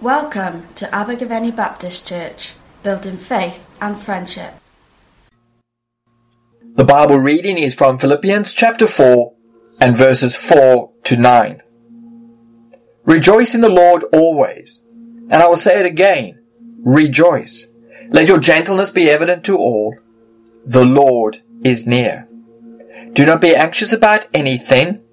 Welcome to Abergavenny Baptist Church, building faith and friendship. The Bible reading is from Philippians chapter 4 and verses 4 to 9. Rejoice in the Lord always. And I will say it again. Rejoice. Let your gentleness be evident to all. The Lord is near. Do not be anxious about anything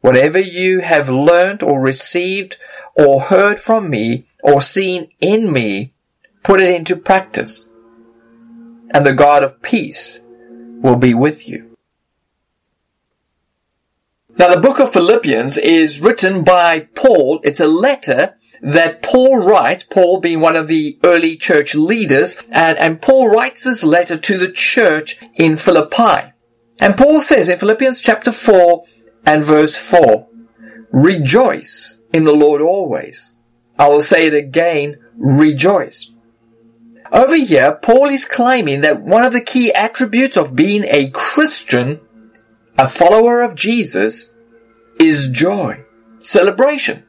Whatever you have learnt or received or heard from me or seen in me, put it into practice. And the God of peace will be with you. Now the book of Philippians is written by Paul. It's a letter that Paul writes, Paul being one of the early church leaders, and, and Paul writes this letter to the church in Philippi. And Paul says in Philippians chapter 4 and verse 4. Rejoice in the Lord always. I will say it again, rejoice. Over here, Paul is claiming that one of the key attributes of being a Christian, a follower of Jesus, is joy, celebration.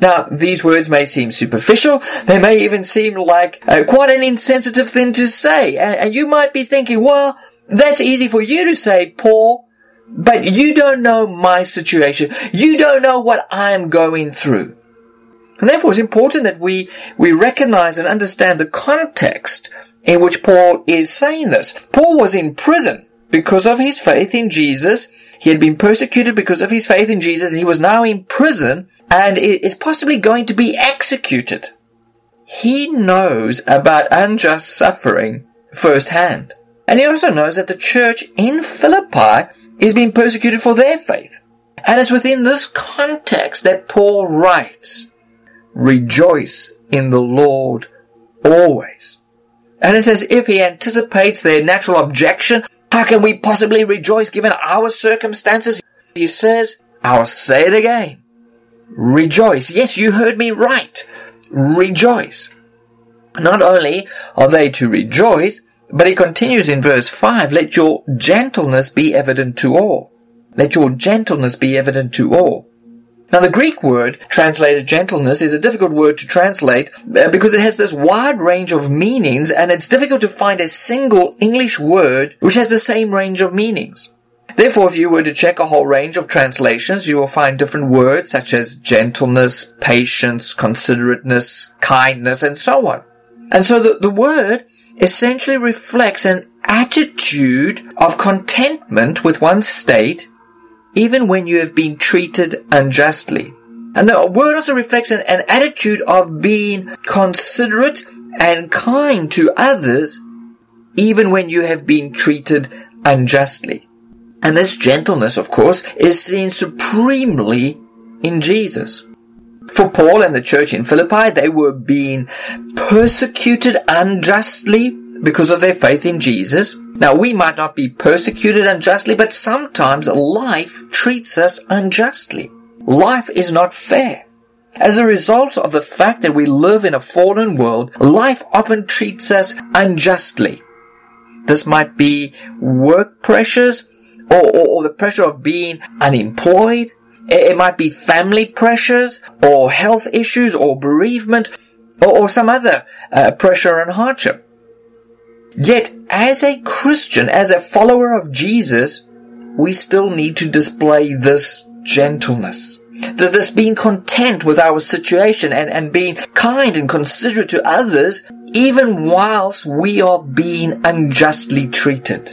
Now, these words may seem superficial. They may even seem like uh, quite an insensitive thing to say. And, and you might be thinking, well, that's easy for you to say, Paul. But you don't know my situation. You don't know what I'm going through. And therefore it's important that we, we recognize and understand the context in which Paul is saying this. Paul was in prison because of his faith in Jesus. He had been persecuted because of his faith in Jesus. He was now in prison and is possibly going to be executed. He knows about unjust suffering firsthand. And he also knows that the church in Philippi is being persecuted for their faith. And it's within this context that Paul writes, Rejoice in the Lord always. And it's as if he anticipates their natural objection. How can we possibly rejoice given our circumstances? He says, I'll say it again. Rejoice. Yes, you heard me right. Rejoice. Not only are they to rejoice, but he continues in verse 5, let your gentleness be evident to all. Let your gentleness be evident to all. Now the Greek word translated gentleness is a difficult word to translate uh, because it has this wide range of meanings and it's difficult to find a single English word which has the same range of meanings. Therefore, if you were to check a whole range of translations, you will find different words such as gentleness, patience, considerateness, kindness, and so on. And so the, the word essentially reflects an attitude of contentment with one's state, even when you have been treated unjustly. And the word also reflects an, an attitude of being considerate and kind to others, even when you have been treated unjustly. And this gentleness, of course, is seen supremely in Jesus. For Paul and the church in Philippi, they were being persecuted unjustly because of their faith in Jesus. Now, we might not be persecuted unjustly, but sometimes life treats us unjustly. Life is not fair. As a result of the fact that we live in a fallen world, life often treats us unjustly. This might be work pressures or, or, or the pressure of being unemployed, it might be family pressures or health issues or bereavement or, or some other uh, pressure and hardship. Yet, as a Christian, as a follower of Jesus, we still need to display this gentleness. That This being content with our situation and, and being kind and considerate to others, even whilst we are being unjustly treated.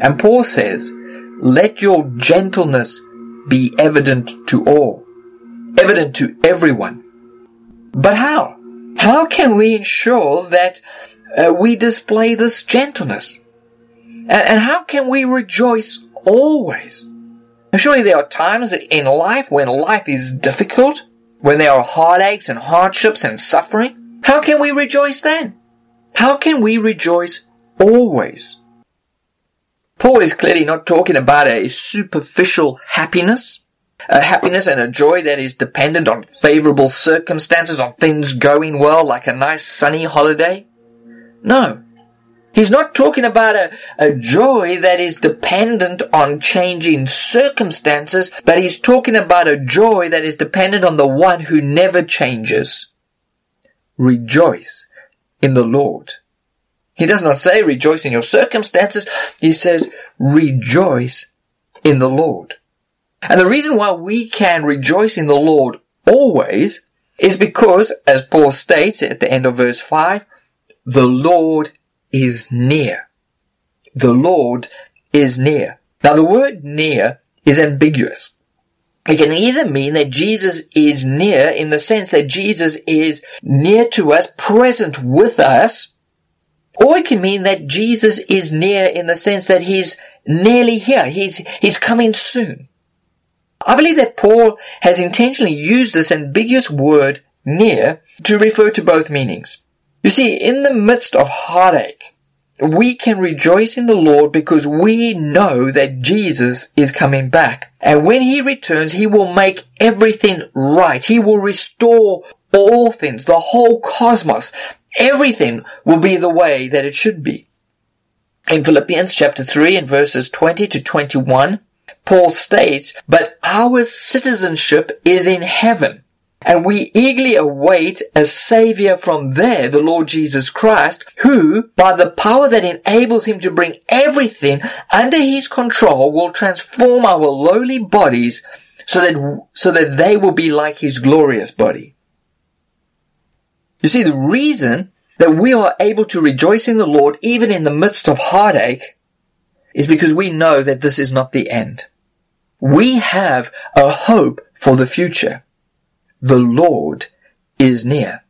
And Paul says, let your gentleness be evident to all, evident to everyone. But how? How can we ensure that uh, we display this gentleness? And, and how can we rejoice always? Surely there are times in life when life is difficult, when there are heartaches and hardships and suffering, how can we rejoice then? How can we rejoice always? Paul is clearly not talking about a superficial happiness, a happiness and a joy that is dependent on favorable circumstances, on things going well, like a nice sunny holiday. No. He's not talking about a, a joy that is dependent on changing circumstances, but he's talking about a joy that is dependent on the one who never changes. Rejoice in the Lord. He does not say rejoice in your circumstances. He says rejoice in the Lord. And the reason why we can rejoice in the Lord always is because, as Paul states at the end of verse 5, the Lord is near. The Lord is near. Now the word near is ambiguous. It can either mean that Jesus is near in the sense that Jesus is near to us, present with us, or it can mean that Jesus is near in the sense that he's nearly here. He's, he's coming soon. I believe that Paul has intentionally used this ambiguous word near to refer to both meanings. You see, in the midst of heartache, we can rejoice in the Lord because we know that Jesus is coming back. And when he returns, he will make everything right. He will restore all things, the whole cosmos. Everything will be the way that it should be. In Philippians chapter 3 and verses 20 to 21, Paul states, but our citizenship is in heaven, and we eagerly await a savior from there, the Lord Jesus Christ, who, by the power that enables him to bring everything under his control, will transform our lowly bodies so that, so that they will be like his glorious body. You see, the reason that we are able to rejoice in the Lord even in the midst of heartache is because we know that this is not the end. We have a hope for the future. The Lord is near.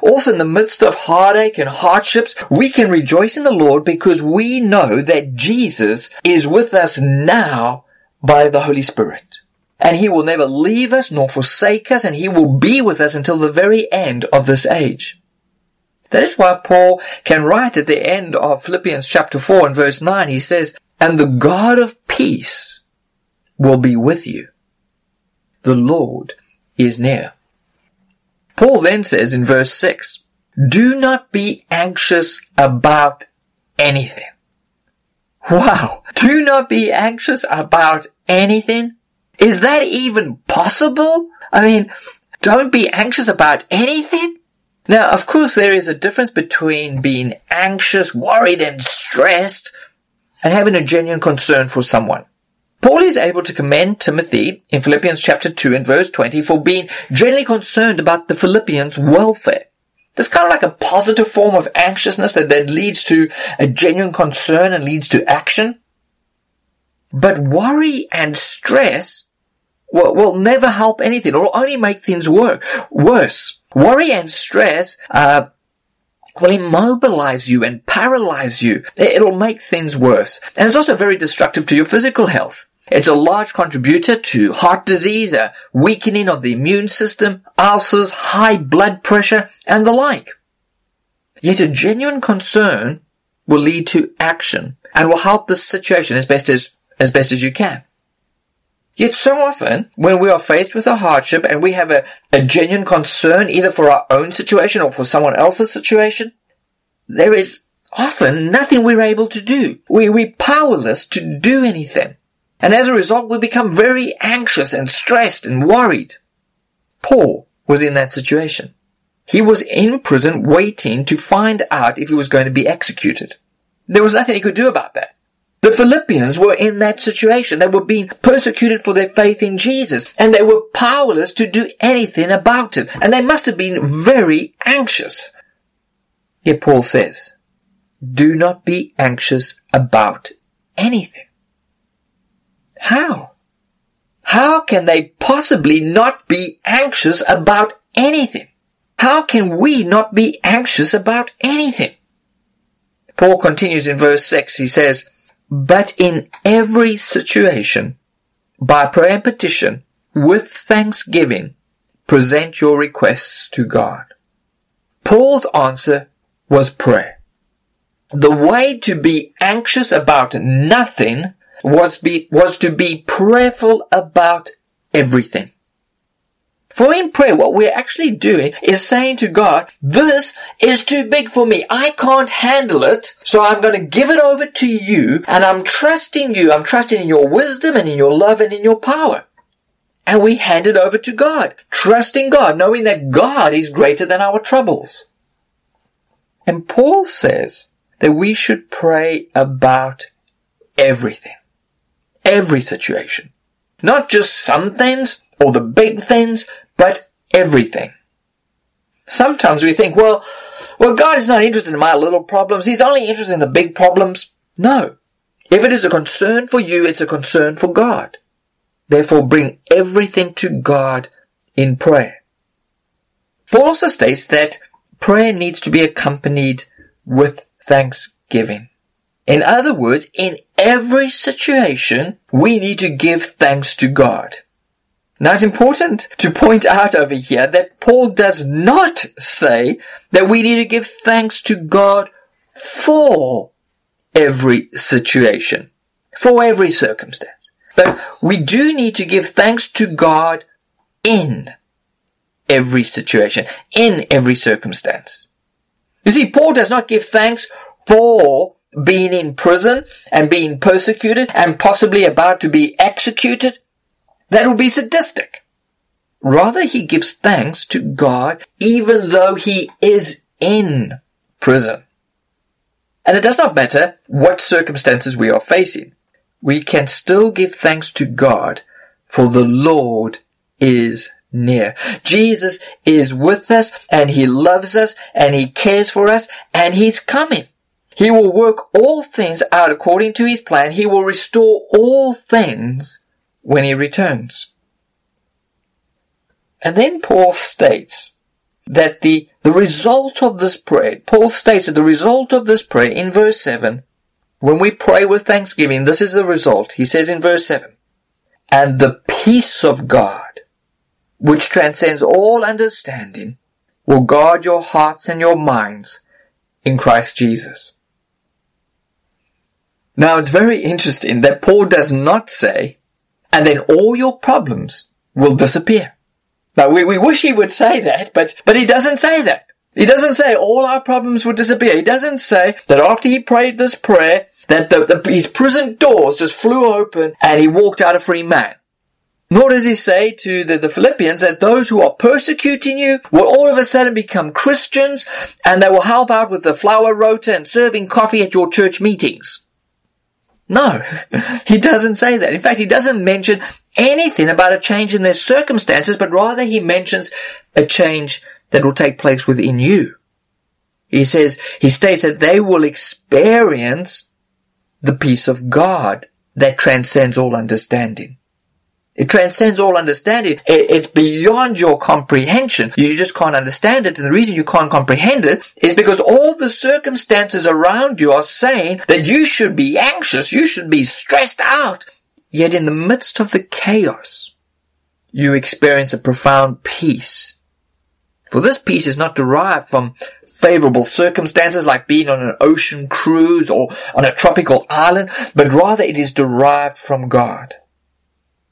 Also in the midst of heartache and hardships, we can rejoice in the Lord because we know that Jesus is with us now by the Holy Spirit and he will never leave us nor forsake us, and he will be with us until the very end of this age. That is why Paul can write at the end of Philippians chapter 4 and verse 9, he says, And the God of peace will be with you. The Lord is near. Paul then says in verse 6, Do not be anxious about anything. Wow. Do not be anxious about anything. Is that even possible? I mean, don't be anxious about anything. Now, of course, there is a difference between being anxious, worried, and stressed and having a genuine concern for someone. Paul is able to commend Timothy in Philippians chapter 2 and verse 20 for being genuinely concerned about the Philippians' welfare. There's kind of like a positive form of anxiousness that then leads to a genuine concern and leads to action. But worry and stress will, will never help anything. It'll only make things work, worse. Worry and stress, uh, will immobilize you and paralyze you. It'll make things worse. And it's also very destructive to your physical health. It's a large contributor to heart disease, a weakening of the immune system, ulcers, high blood pressure, and the like. Yet a genuine concern will lead to action and will help the situation as best as, as best as you can. Yet so often, when we are faced with a hardship and we have a, a genuine concern either for our own situation or for someone else's situation, there is often nothing we're able to do. We, we're powerless to do anything. And as a result, we become very anxious and stressed and worried. Paul was in that situation. He was in prison waiting to find out if he was going to be executed. There was nothing he could do about that. The Philippians were in that situation. They were being persecuted for their faith in Jesus and they were powerless to do anything about it. And they must have been very anxious. Yet Paul says, do not be anxious about anything. How? How can they possibly not be anxious about anything? How can we not be anxious about anything? Paul continues in verse 6. He says, but in every situation, by prayer and petition, with thanksgiving, present your requests to God. Paul's answer was prayer. The way to be anxious about nothing was be, was to be prayerful about everything. For in prayer, what we're actually doing is saying to God, this is too big for me. I can't handle it. So I'm going to give it over to you and I'm trusting you. I'm trusting in your wisdom and in your love and in your power. And we hand it over to God, trusting God, knowing that God is greater than our troubles. And Paul says that we should pray about everything. Every situation. Not just some things or the big things, but everything. Sometimes we think, well, well, God is not interested in my little problems. He's only interested in the big problems. No. If it is a concern for you, it's a concern for God. Therefore, bring everything to God in prayer. Paul also states that prayer needs to be accompanied with thanksgiving. In other words, in every situation, we need to give thanks to God. Now it's important to point out over here that Paul does not say that we need to give thanks to God for every situation, for every circumstance. But we do need to give thanks to God in every situation, in every circumstance. You see, Paul does not give thanks for being in prison and being persecuted and possibly about to be executed. That would be sadistic. Rather, he gives thanks to God even though he is in prison. And it does not matter what circumstances we are facing. We can still give thanks to God for the Lord is near. Jesus is with us and he loves us and he cares for us and he's coming. He will work all things out according to his plan. He will restore all things when he returns. And then Paul states that the, the result of this prayer, Paul states that the result of this prayer in verse 7, when we pray with thanksgiving, this is the result. He says in verse 7, and the peace of God, which transcends all understanding, will guard your hearts and your minds in Christ Jesus. Now it's very interesting that Paul does not say and then all your problems will disappear. Now we, we wish he would say that, but, but he doesn't say that. He doesn't say all our problems would disappear. He doesn't say that after he prayed this prayer, that the, the, his prison doors just flew open and he walked out a free man. Nor does he say to the, the Philippians that those who are persecuting you will all of a sudden become Christians and they will help out with the flower rota and serving coffee at your church meetings. No, he doesn't say that. In fact, he doesn't mention anything about a change in their circumstances, but rather he mentions a change that will take place within you. He says, he states that they will experience the peace of God that transcends all understanding. It transcends all understanding. It's beyond your comprehension. You just can't understand it. And the reason you can't comprehend it is because all the circumstances around you are saying that you should be anxious. You should be stressed out. Yet in the midst of the chaos, you experience a profound peace. For this peace is not derived from favorable circumstances like being on an ocean cruise or on a tropical island, but rather it is derived from God.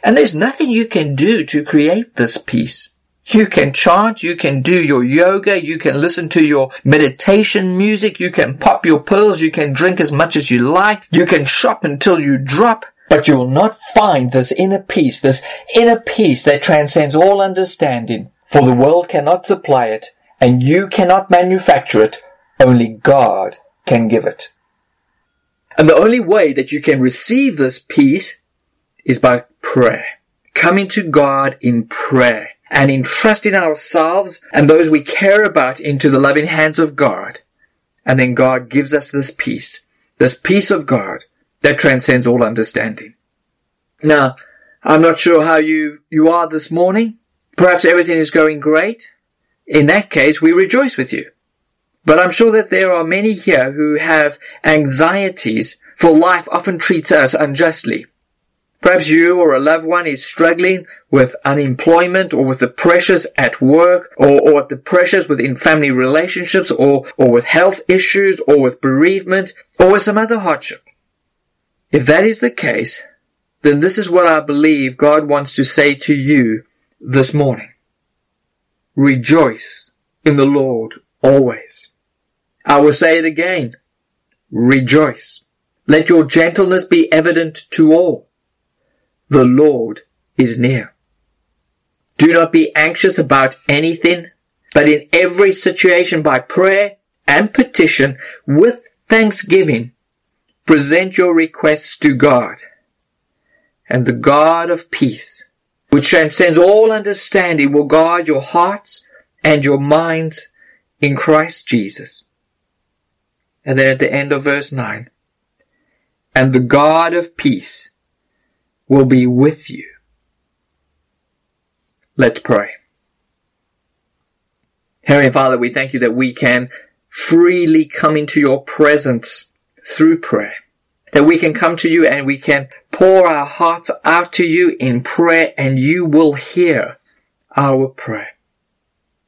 And there's nothing you can do to create this peace. You can chant, you can do your yoga, you can listen to your meditation music, you can pop your pills, you can drink as much as you like, you can shop until you drop, but you will not find this inner peace, this inner peace that transcends all understanding, for the world cannot supply it, and you cannot manufacture it, only God can give it. And the only way that you can receive this peace is by prayer. Coming to God in prayer and entrusting ourselves and those we care about into the loving hands of God. And then God gives us this peace, this peace of God that transcends all understanding. Now, I'm not sure how you, you are this morning. Perhaps everything is going great. In that case, we rejoice with you. But I'm sure that there are many here who have anxieties for life often treats us unjustly. Perhaps you or a loved one is struggling with unemployment or with the pressures at work or, or the pressures within family relationships or, or with health issues or with bereavement or with some other hardship. If that is the case, then this is what I believe God wants to say to you this morning. Rejoice in the Lord always. I will say it again. Rejoice. Let your gentleness be evident to all. The Lord is near. Do not be anxious about anything, but in every situation by prayer and petition with thanksgiving, present your requests to God. And the God of peace, which transcends all understanding, will guard your hearts and your minds in Christ Jesus. And then at the end of verse 9, and the God of peace will be with you. Let's pray. Heavenly Father, we thank you that we can freely come into your presence through prayer. That we can come to you and we can pour our hearts out to you in prayer and you will hear our prayer.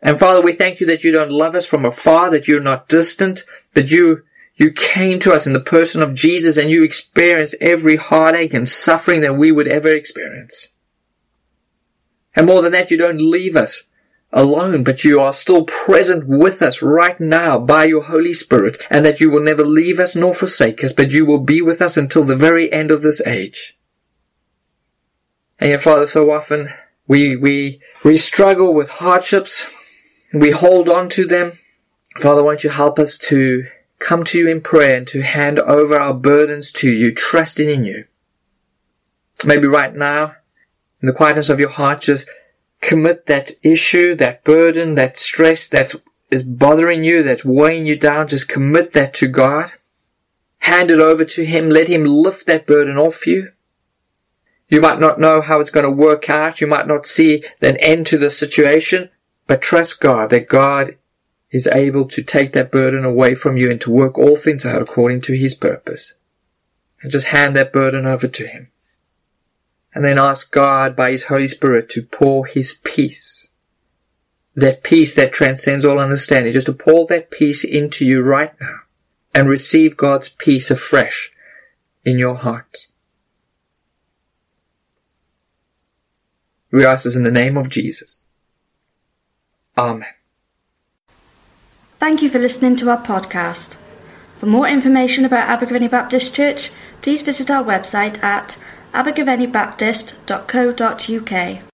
And Father, we thank you that you don't love us from afar, that you're not distant, but you you came to us in the person of Jesus and you experienced every heartache and suffering that we would ever experience. And more than that, you don't leave us alone, but you are still present with us right now by your Holy Spirit, and that you will never leave us nor forsake us, but you will be with us until the very end of this age. And yet, Father, so often we, we, we struggle with hardships, we hold on to them. Father, won't you help us to come to you in prayer and to hand over our burdens to you, trusting in you. Maybe right now, in the quietness of your heart, just commit that issue, that burden, that stress that is bothering you, that's weighing you down. Just commit that to God. Hand it over to Him. Let Him lift that burden off you. You might not know how it's going to work out. You might not see an end to the situation, but trust God that God is able to take that burden away from you and to work all things out according to his purpose. And just hand that burden over to him. And then ask God by his Holy Spirit to pour his peace. That peace that transcends all understanding. Just to pour that peace into you right now and receive God's peace afresh in your heart. We ask this in the name of Jesus. Amen. Thank you for listening to our podcast. For more information about Abergavenny Baptist Church, please visit our website at abergavennybaptist.co.uk.